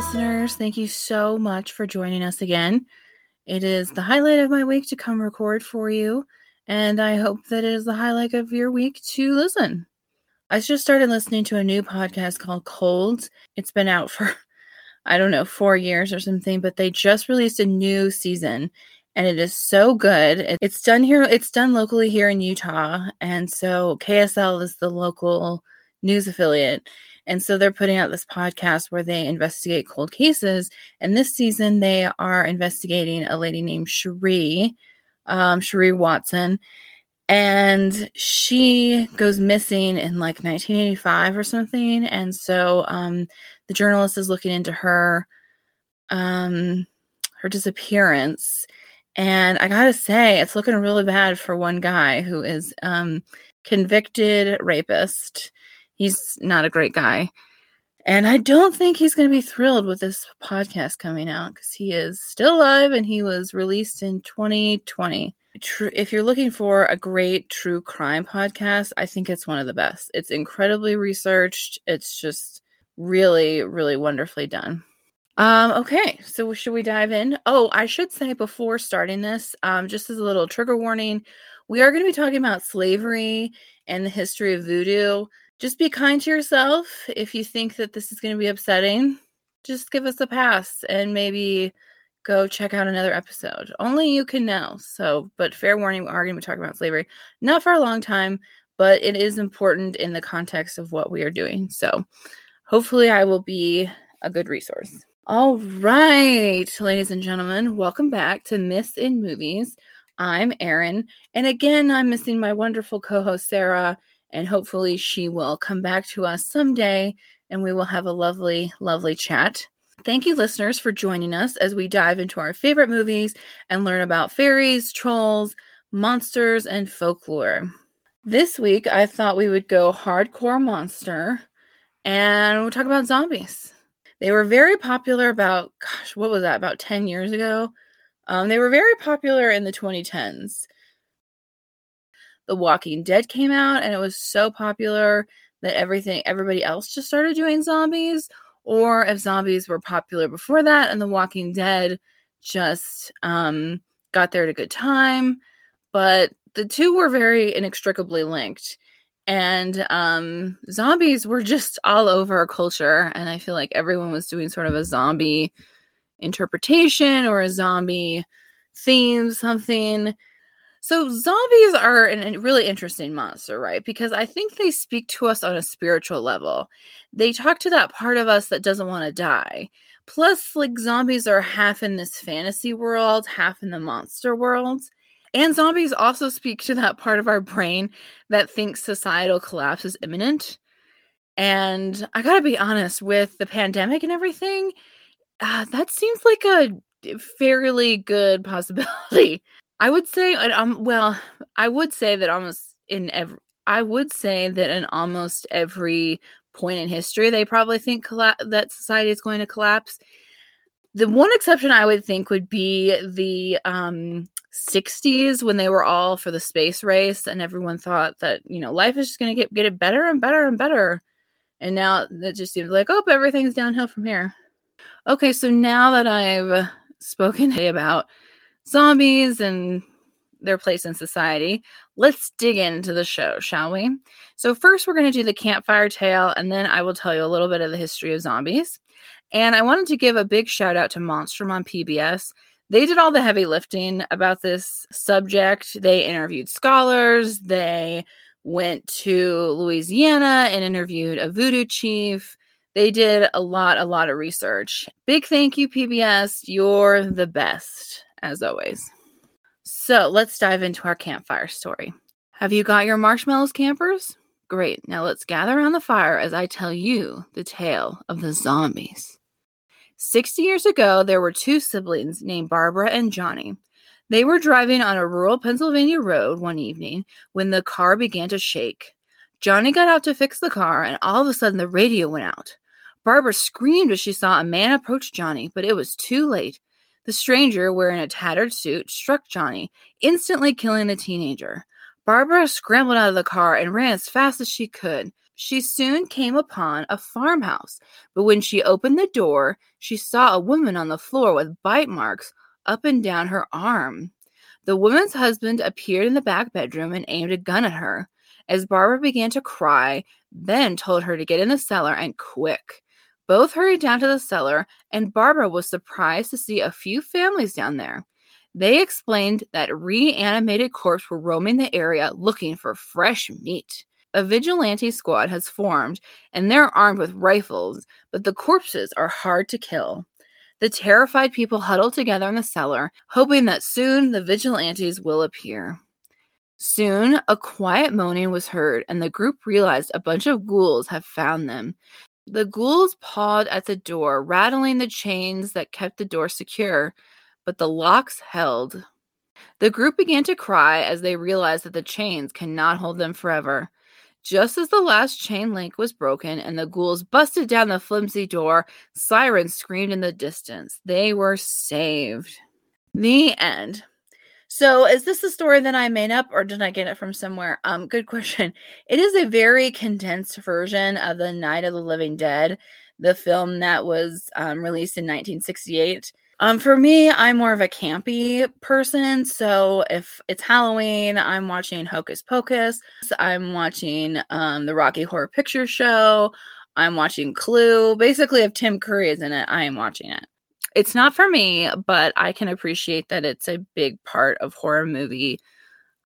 listeners. Thank you so much for joining us again. It is the highlight of my week to come record for you, and I hope that it is the highlight of your week to listen. I just started listening to a new podcast called Colds. It's been out for, I don't know, four years or something, but they just released a new season and it is so good. It's done here, it's done locally here in Utah. And so KSL is the local news affiliate and so they're putting out this podcast where they investigate cold cases. And this season, they are investigating a lady named Cherie, um, Cherie Watson. And she goes missing in like 1985 or something. And so um, the journalist is looking into her um, her disappearance. And I gotta say, it's looking really bad for one guy who is um, convicted rapist he's not a great guy. And I don't think he's going to be thrilled with this podcast coming out because he is still alive and he was released in 2020. If you're looking for a great true crime podcast, I think it's one of the best. It's incredibly researched. It's just really, really wonderfully done. Um, okay, so should we dive in? Oh, I should say before starting this, um, just as a little trigger warning, we are going to be talking about slavery and the history of voodoo just be kind to yourself. If you think that this is going to be upsetting, just give us a pass and maybe go check out another episode. Only you can know. So, but fair warning, we are going to be talking about slavery, not for a long time, but it is important in the context of what we are doing. So, hopefully, I will be a good resource. All right, ladies and gentlemen, welcome back to Myths in Movies. I'm Erin, and again, I'm missing my wonderful co host, Sarah and hopefully she will come back to us someday and we will have a lovely, lovely chat. Thank you, listeners, for joining us as we dive into our favorite movies and learn about fairies, trolls, monsters, and folklore. This week, I thought we would go hardcore monster and we'll talk about zombies. They were very popular about, gosh, what was that, about 10 years ago? Um, they were very popular in the 2010s. The Walking Dead came out and it was so popular that everything everybody else just started doing zombies or if zombies were popular before that and The Walking Dead just um, got there at a good time. But the two were very inextricably linked. And um, zombies were just all over our culture. And I feel like everyone was doing sort of a zombie interpretation or a zombie theme, something. So zombies are a really interesting monster, right? Because I think they speak to us on a spiritual level. They talk to that part of us that doesn't want to die. Plus, like zombies are half in this fantasy world, half in the monster world. And zombies also speak to that part of our brain that thinks societal collapse is imminent. And I gotta be honest, with the pandemic and everything, uh, that seems like a fairly good possibility. I would say, um, well, I would say that almost in every, I would say that in almost every point in history, they probably think colla- that society is going to collapse. The one exception I would think would be the um, 60s when they were all for the space race and everyone thought that, you know, life is just going to get, get it better and better and better. And now it just seems like, oh, everything's downhill from here. Okay, so now that I've spoken about zombies and their place in society. Let's dig into the show, shall we? So, first, we're going to do the campfire tale, and then I will tell you a little bit of the history of zombies. And I wanted to give a big shout out to Monstrum on PBS. They did all the heavy lifting about this subject. They interviewed scholars, they went to Louisiana and interviewed a voodoo chief. They did a lot, a lot of research. Big thank you, PBS. You're the best as always. So let's dive into our campfire story. Have you got your marshmallows, campers? Great. Now let's gather around the fire as I tell you the tale of the zombies. 60 years ago, there were two siblings named Barbara and Johnny. They were driving on a rural Pennsylvania road one evening when the car began to shake. Johnny got out to fix the car, and all of a sudden the radio went out. Barbara screamed as she saw a man approach Johnny, but it was too late. The stranger, wearing a tattered suit, struck Johnny, instantly killing the teenager. Barbara scrambled out of the car and ran as fast as she could. She soon came upon a farmhouse, but when she opened the door, she saw a woman on the floor with bite marks up and down her arm. The woman's husband appeared in the back bedroom and aimed a gun at her. As Barbara began to cry, Ben told her to get in the cellar and quick. Both hurried down to the cellar, and Barbara was surprised to see a few families down there. They explained that reanimated corpses were roaming the area looking for fresh meat. A vigilante squad has formed, and they're armed with rifles, but the corpses are hard to kill. The terrified people huddle together in the cellar, hoping that soon the vigilantes will appear. Soon, a quiet moaning was heard, and the group realized a bunch of ghouls have found them. The ghouls pawed at the door, rattling the chains that kept the door secure, but the locks held. The group began to cry as they realized that the chains cannot hold them forever. Just as the last chain link was broken and the ghouls busted down the flimsy door, sirens screamed in the distance. They were saved. The end. So, is this a story that I made up or did I get it from somewhere? Um, good question. It is a very condensed version of The Night of the Living Dead, the film that was um, released in 1968. Um, for me, I'm more of a campy person. So if it's Halloween, I'm watching Hocus Pocus. I'm watching um, the Rocky Horror Picture Show. I'm watching Clue. Basically, if Tim Curry is in it, I am watching it. It's not for me, but I can appreciate that it's a big part of horror movie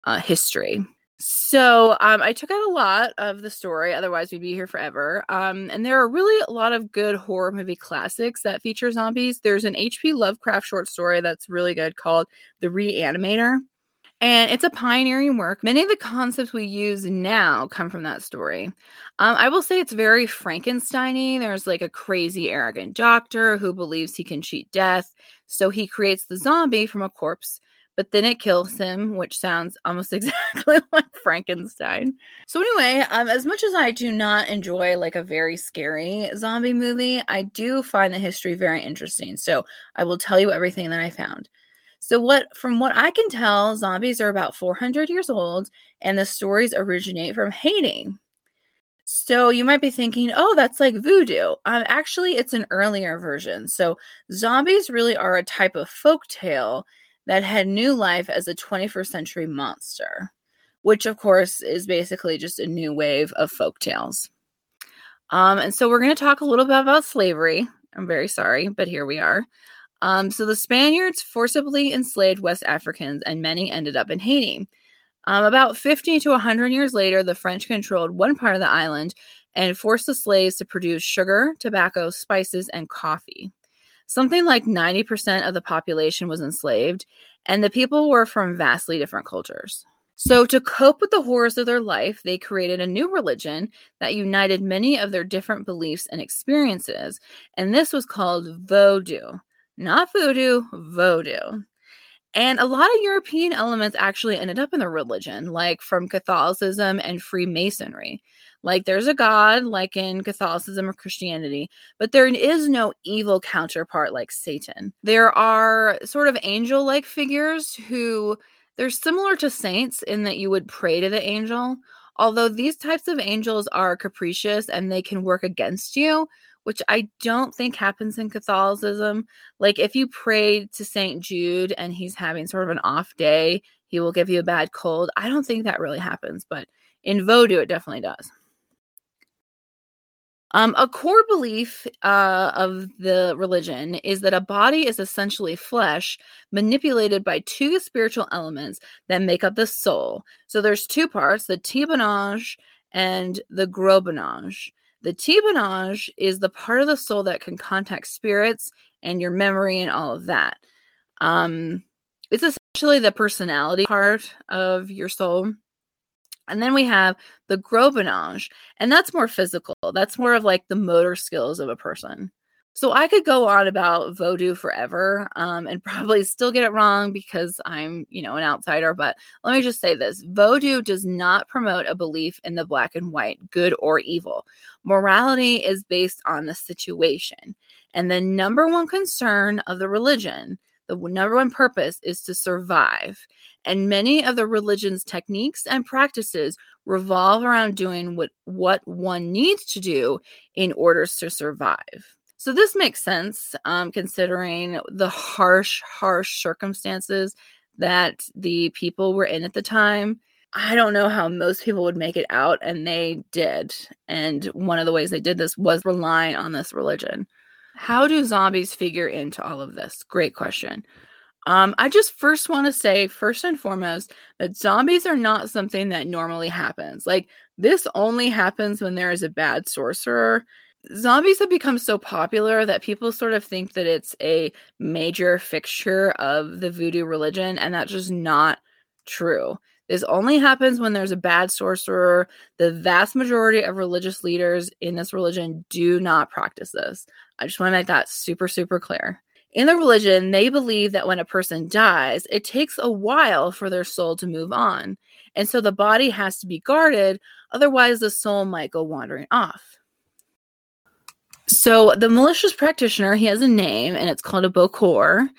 uh, history. So um, I took out a lot of the story, otherwise we'd be here forever. Um, and there are really a lot of good horror movie classics that feature zombies. There's an H.P. Lovecraft short story that's really good called The Reanimator. And it's a pioneering work. Many of the concepts we use now come from that story. Um, I will say it's very Frankenstein y. There's like a crazy, arrogant doctor who believes he can cheat death. So he creates the zombie from a corpse but then it kills him, which sounds almost exactly like Frankenstein. So anyway, um, as much as I do not enjoy like a very scary zombie movie, I do find the history very interesting. So I will tell you everything that I found. So what from what I can tell, zombies are about 400 years old and the stories originate from Haiti. So you might be thinking, "Oh, that's like voodoo." Um actually it's an earlier version. So zombies really are a type of folk tale that had new life as a 21st century monster, which of course is basically just a new wave of folk tales. Um, and so we're going to talk a little bit about slavery. I'm very sorry, but here we are. Um, so the Spaniards forcibly enslaved West Africans, and many ended up in Haiti. Um, about 50 to 100 years later, the French controlled one part of the island and forced the slaves to produce sugar, tobacco, spices, and coffee. Something like 90% of the population was enslaved, and the people were from vastly different cultures. So, to cope with the horrors of their life, they created a new religion that united many of their different beliefs and experiences, and this was called Vodou. Not voodoo, Vodou. And a lot of European elements actually ended up in the religion, like from Catholicism and Freemasonry. Like there's a God, like in Catholicism or Christianity, but there is no evil counterpart like Satan. There are sort of angel like figures who they're similar to saints in that you would pray to the angel. Although these types of angels are capricious and they can work against you, which I don't think happens in Catholicism. Like if you pray to St. Jude and he's having sort of an off day, he will give you a bad cold. I don't think that really happens, but in Vodou, it definitely does. Um, a core belief uh, of the religion is that a body is essentially flesh manipulated by two spiritual elements that make up the soul. So there's two parts the ti bon ange and the gros bon ange. The ti bon ange is the part of the soul that can contact spirits and your memory and all of that. Um, it's essentially the personality part of your soul. And then we have the gros bon ange, and that's more physical. That's more of like the motor skills of a person. So I could go on about Vodou forever um, and probably still get it wrong because I'm, you know, an outsider. But let me just say this Vodou does not promote a belief in the black and white, good or evil. Morality is based on the situation. And the number one concern of the religion, the number one purpose is to survive. and many of the religion's techniques and practices revolve around doing what, what one needs to do in order to survive. So, this makes sense um, considering the harsh, harsh circumstances that the people were in at the time. I don't know how most people would make it out, and they did. And one of the ways they did this was relying on this religion. How do zombies figure into all of this? Great question. Um, I just first want to say, first and foremost, that zombies are not something that normally happens. Like, this only happens when there is a bad sorcerer. Zombies have become so popular that people sort of think that it's a major fixture of the voodoo religion, and that's just not true. This only happens when there's a bad sorcerer. The vast majority of religious leaders in this religion do not practice this. I just want to make that super, super clear. In the religion, they believe that when a person dies, it takes a while for their soul to move on. And so the body has to be guarded, otherwise, the soul might go wandering off. So the malicious practitioner, he has a name and it's called a Bokor.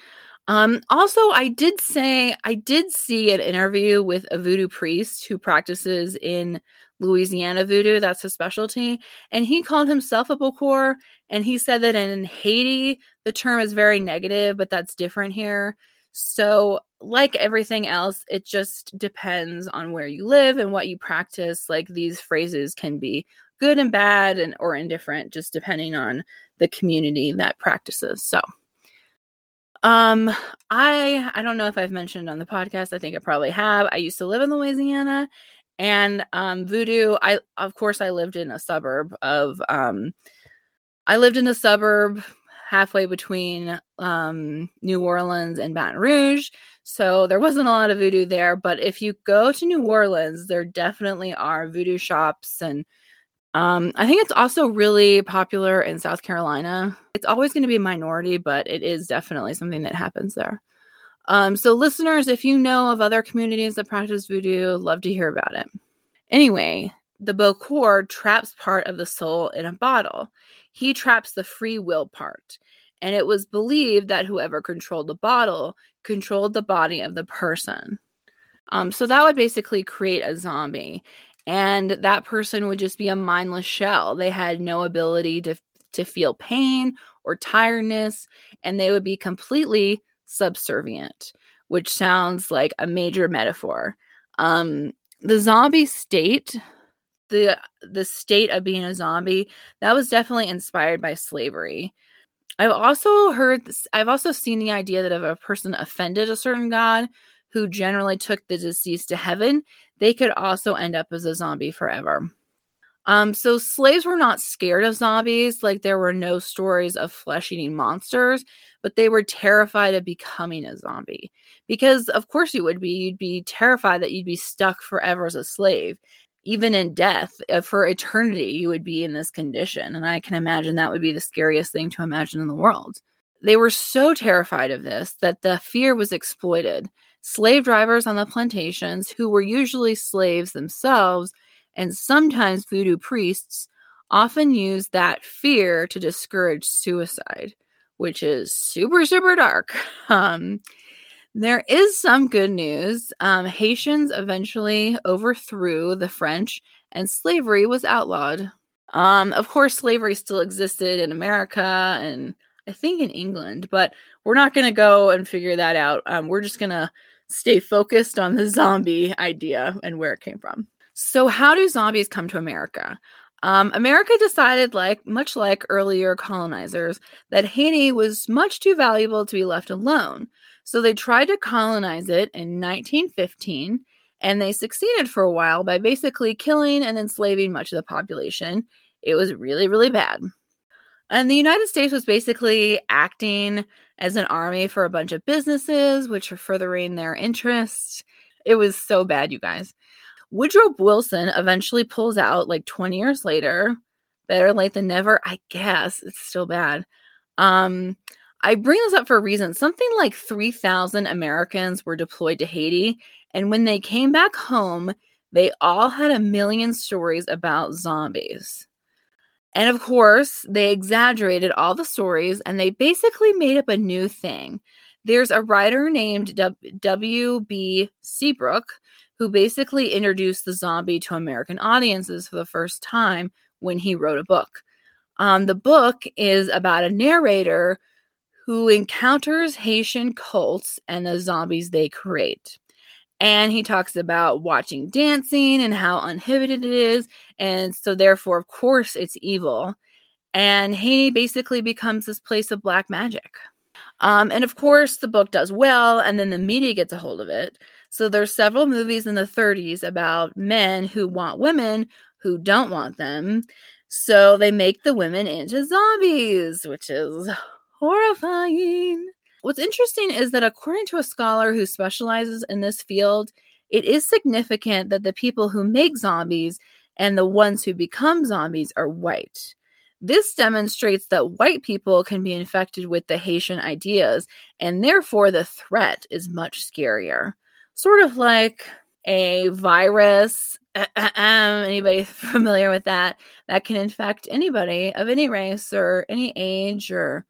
Um, also, I did say I did see an interview with a voodoo priest who practices in Louisiana voodoo. That's his specialty. And he called himself a Bokor. And he said that in Haiti, the term is very negative, but that's different here. So, like everything else, it just depends on where you live and what you practice. Like these phrases can be good and bad and or indifferent just depending on the community that practices. So, um I I don't know if I've mentioned on the podcast. I think I probably have. I used to live in Louisiana and um voodoo I of course I lived in a suburb of um I lived in a suburb halfway between um, New Orleans and Baton Rouge. So there wasn't a lot of voodoo there. But if you go to New Orleans, there definitely are voodoo shops. And um, I think it's also really popular in South Carolina. It's always going to be a minority, but it is definitely something that happens there. Um, so, listeners, if you know of other communities that practice voodoo, love to hear about it. Anyway, the Bokor traps part of the soul in a bottle. He traps the free will part. And it was believed that whoever controlled the bottle controlled the body of the person. Um, so that would basically create a zombie. And that person would just be a mindless shell. They had no ability to, to feel pain or tiredness, and they would be completely subservient, which sounds like a major metaphor. Um, the zombie state the the state of being a zombie that was definitely inspired by slavery i've also heard i've also seen the idea that if a person offended a certain god who generally took the deceased to heaven they could also end up as a zombie forever. Um, so slaves were not scared of zombies like there were no stories of flesh-eating monsters but they were terrified of becoming a zombie. Because of course you would be you'd be terrified that you'd be stuck forever as a slave. Even in death uh, for eternity you would be in this condition and i can imagine that would be the scariest thing to imagine in the world. They were so terrified of this that the fear was exploited slave drivers on the plantations who were usually slaves themselves and sometimes voodoo priests often used that fear to discourage suicide which is super super dark um, there is some good news. Um, Haitians eventually overthrew the French and slavery was outlawed. Um, of course, slavery still existed in America and I think in England, but we're not going to go and figure that out. Um, we're just going to stay focused on the zombie idea and where it came from. So, how do zombies come to America? Um, America decided, like much like earlier colonizers, that Haiti was much too valuable to be left alone. So they tried to colonize it in 1915, and they succeeded for a while by basically killing and enslaving much of the population. It was really, really bad. And the United States was basically acting as an army for a bunch of businesses, which are furthering their interests. It was so bad, you guys. Woodrow Wilson eventually pulls out like 20 years later. Better late than never, I guess. It's still bad. Um, I bring this up for a reason. Something like 3,000 Americans were deployed to Haiti. And when they came back home, they all had a million stories about zombies. And of course, they exaggerated all the stories and they basically made up a new thing. There's a writer named W.B. Seabrook who basically introduced the zombie to American audiences for the first time when he wrote a book. Um, the book is about a narrator who encounters Haitian cults and the zombies they create. And he talks about watching dancing and how uninhibited it is. And so, therefore, of course, it's evil. And Haiti basically becomes this place of black magic. Um, and of course, the book does well, and then the media gets a hold of it. So there's several movies in the 30s about men who want women who don't want them. So they make the women into zombies, which is horrifying. What's interesting is that according to a scholar who specializes in this field, it is significant that the people who make zombies and the ones who become zombies are white. This demonstrates that white people can be infected with the Haitian ideas, and therefore the threat is much scarier. Sort of like a virus. anybody familiar with that? That can infect anybody of any race or any age or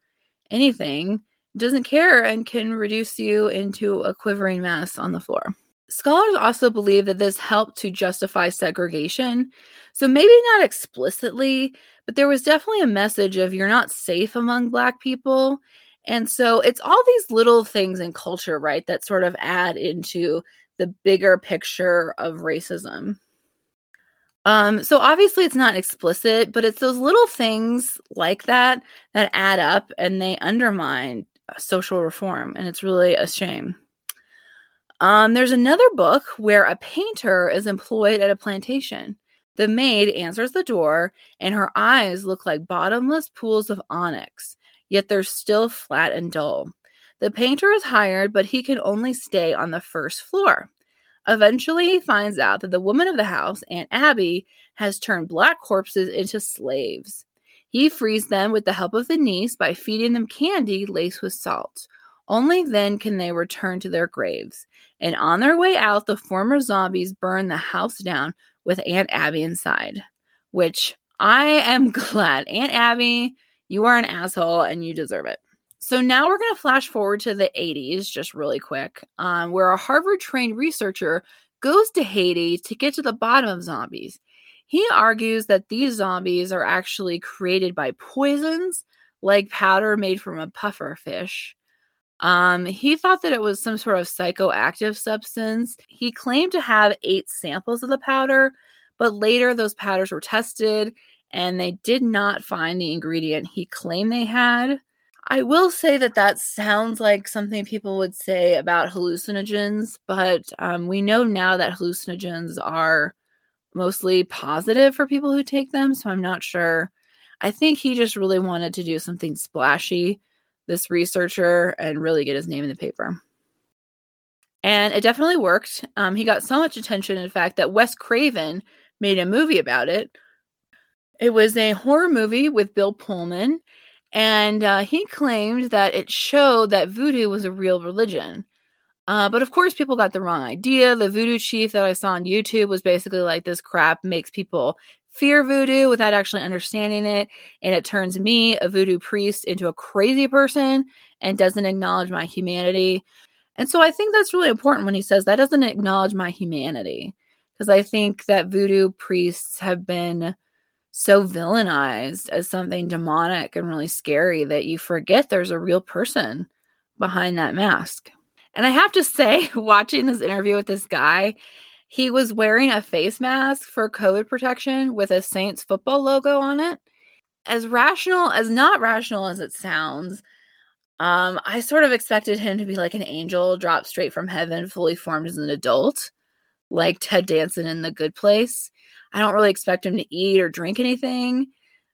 anything. Doesn't care and can reduce you into a quivering mass on the floor. Scholars also believe that this helped to justify segregation. So maybe not explicitly, but there was definitely a message of you're not safe among Black people. And so it's all these little things in culture, right, that sort of add into the bigger picture of racism. Um, so obviously it's not explicit, but it's those little things like that that add up and they undermine social reform. And it's really a shame. Um, there's another book where a painter is employed at a plantation. The maid answers the door, and her eyes look like bottomless pools of onyx, yet they're still flat and dull. The painter is hired, but he can only stay on the first floor. Eventually, he finds out that the woman of the house, Aunt Abby, has turned black corpses into slaves. He frees them with the help of the niece by feeding them candy laced with salt. Only then can they return to their graves. And on their way out, the former zombies burn the house down with Aunt Abby inside, which I am glad. Aunt Abby, you are an asshole and you deserve it. So now we're going to flash forward to the 80s, just really quick, um, where a Harvard trained researcher goes to Haiti to get to the bottom of zombies. He argues that these zombies are actually created by poisons, like powder made from a puffer fish, um, he thought that it was some sort of psychoactive substance. He claimed to have eight samples of the powder, but later those powders were tested and they did not find the ingredient he claimed they had. I will say that that sounds like something people would say about hallucinogens, but um, we know now that hallucinogens are mostly positive for people who take them, so I'm not sure. I think he just really wanted to do something splashy this researcher and really get his name in the paper. And it definitely worked. Um, he got so much attention, in fact, that Wes Craven made a movie about it. It was a horror movie with Bill Pullman, and uh, he claimed that it showed that voodoo was a real religion. Uh, but of course, people got the wrong idea. The voodoo chief that I saw on YouTube was basically like, this crap makes people fear voodoo without actually understanding it. And it turns me, a voodoo priest, into a crazy person and doesn't acknowledge my humanity. And so I think that's really important when he says that doesn't acknowledge my humanity. Because I think that voodoo priests have been so villainized as something demonic and really scary that you forget there's a real person behind that mask. And I have to say, watching this interview with this guy, he was wearing a face mask for COVID protection with a Saints football logo on it. As rational, as not rational as it sounds, um, I sort of expected him to be like an angel dropped straight from heaven, fully formed as an adult, like Ted Danson in The Good Place. I don't really expect him to eat or drink anything,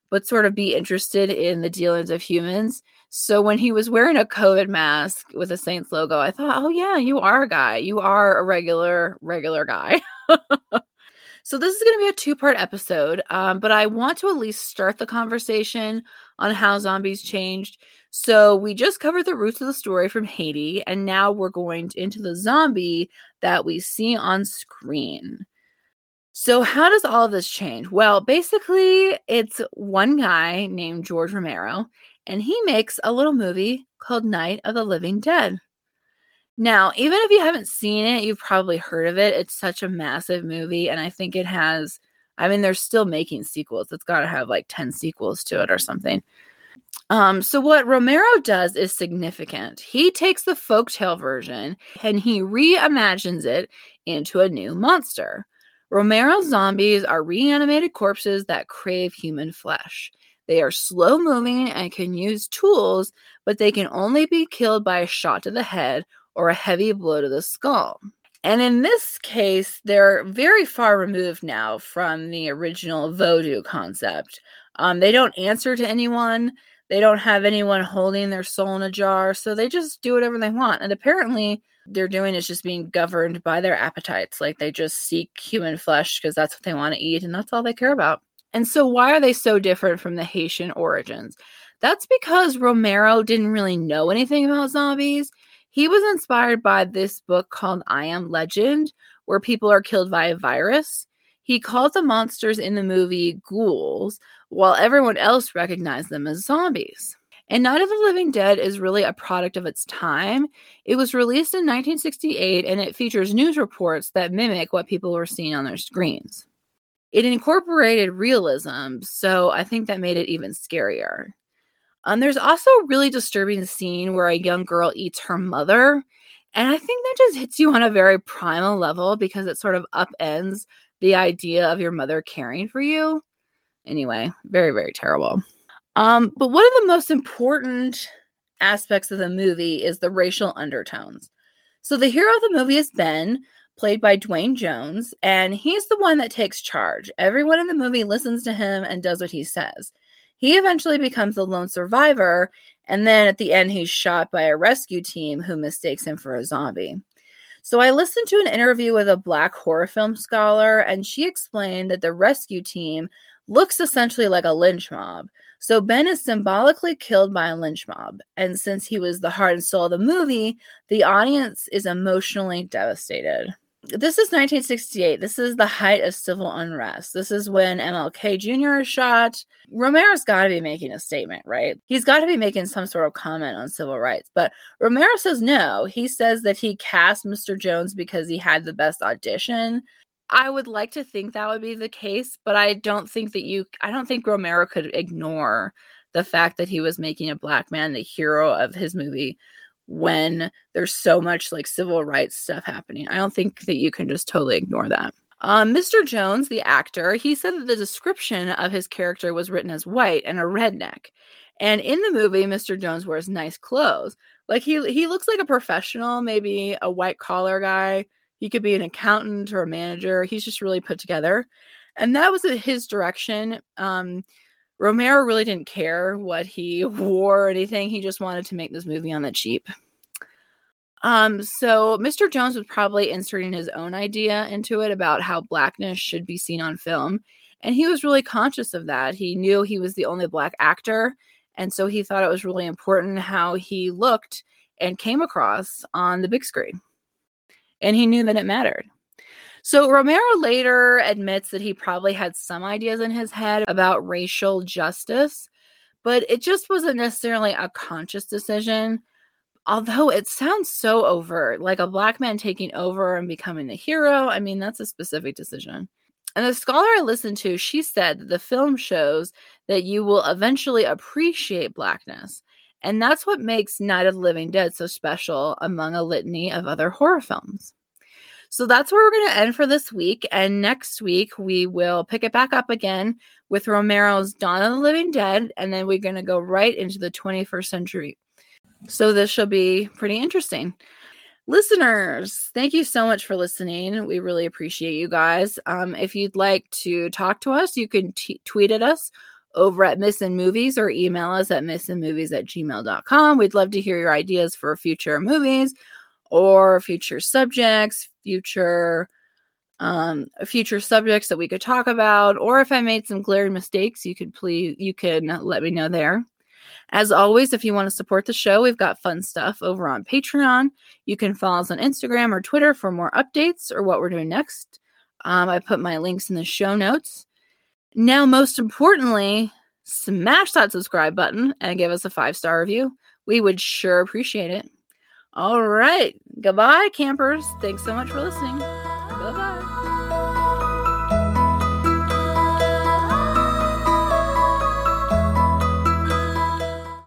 but sort of be interested in the dealings of humans. So when he was wearing a COVID mask with a Saints logo, I thought, oh, yeah, you are a guy. You are a regular, regular guy. so this is going to be a two part episode, um, but I want to at least start the conversation on how zombies changed. So we just covered the roots of the story from Haiti, and now we're going into the zombie that we see on screen. So, how does all this change? Well, basically, it's one guy named George Romero, and he makes a little movie called Night of the Living Dead. Now, even if you haven't seen it, you've probably heard of it. It's such a massive movie, and I think it has. I mean, they're still making sequels. It's got to have like 10 sequels to it or something. Um, so what Romero does is significant. He takes the folktale version and he reimagines it into a new monster. Romero's zombies are reanimated corpses that crave human flesh. They are slow moving and can use tools, but they can only be killed by a shot to the head or a heavy blow to the skull. And in this case, they're very far removed now from the original voodoo concept. Um, they don't answer to anyone. They don't have anyone holding their soul in a jar. So they just do whatever they want. And apparently, they're doing is just being governed by their appetites. Like they just seek human flesh because that's what they want to eat and that's all they care about. And so, why are they so different from the Haitian origins? That's because Romero didn't really know anything about zombies. He was inspired by this book called I Am Legend, where people are killed by a virus. He called the monsters in the movie ghouls, while everyone else recognized them as zombies. And Night of the Living Dead is really a product of its time. It was released in 1968 and it features news reports that mimic what people were seeing on their screens. It incorporated realism, so I think that made it even scarier. Um, there's also a really disturbing scene where a young girl eats her mother. And I think that just hits you on a very primal level because it sort of upends the idea of your mother caring for you. Anyway, very, very terrible. Um, but one of the most important aspects of the movie is the racial undertones. So the hero of the movie is Ben, played by Duane Jones, and he's the one that takes charge. Everyone in the movie listens to him and does what he says. He eventually becomes the lone survivor, and then at the end, he's shot by a rescue team who mistakes him for a zombie. So I listened to an interview with a black horror film scholar, and she explained that the rescue team looks essentially like a lynch mob. So Ben is symbolically killed by a lynch mob. And since he was the heart and soul of the movie, the audience is emotionally devastated this is 1968. This is the height of civil unrest. This is when MLK Jr. is shot. Romero's got to be making a statement, right? He's got to be making some sort of comment on civil rights. But Romero says no. He says that he cast Mr. Jones because he had the best audition. I would like to think that would be the case, but I don't think that you, I don't think Romero could ignore the fact that he was making a black man the hero of his movie when there's so much like civil rights stuff happening. I don't think that you can just totally ignore that. Um, Mr. Jones, the actor, he said that the description of his character was written as white and a redneck. And in the movie, Mr. Jones wears nice clothes. Like he he looks like a professional, maybe a white collar guy. He could be an accountant or a manager. He's just really put together. And that was his direction. Um, Romero really didn't care what he wore or anything. He just wanted to make this movie on the cheap. Um, so Mr. Jones was probably inserting his own idea into it about how blackness should be seen on film. And he was really conscious of that. He knew he was the only black actor. And so he thought it was really important how he looked and came across on the big screen. And he knew that it mattered. So Romero later admits that he probably had some ideas in his head about racial justice, but it just wasn't necessarily a conscious decision. Although it sounds so overt, like a black man taking over and becoming the hero. I mean, that's a specific decision. And the scholar I listened to, she said that the film shows that you will eventually appreciate blackness. And that's what makes Night of the Living Dead so special among a litany of other horror films. So that's where we're going to end for this week. And next week, we will pick it back up again with Romero's Dawn of the Living Dead. And then we're going to go right into the 21st century. So this shall be pretty interesting. Listeners, thank you so much for listening. We really appreciate you guys. Um, if you'd like to talk to us, you can t- tweet at us over at Myths in Movies or email us at mythsinmovies at gmail.com. We'd love to hear your ideas for future movies or future subjects, future um future subjects that we could talk about or if i made some glaring mistakes you could please you can let me know there. As always if you want to support the show we've got fun stuff over on patreon. You can follow us on instagram or twitter for more updates or what we're doing next. Um, i put my links in the show notes. Now most importantly smash that subscribe button and give us a five star review. We would sure appreciate it All right. Goodbye, campers. Thanks so much for listening. Bye bye.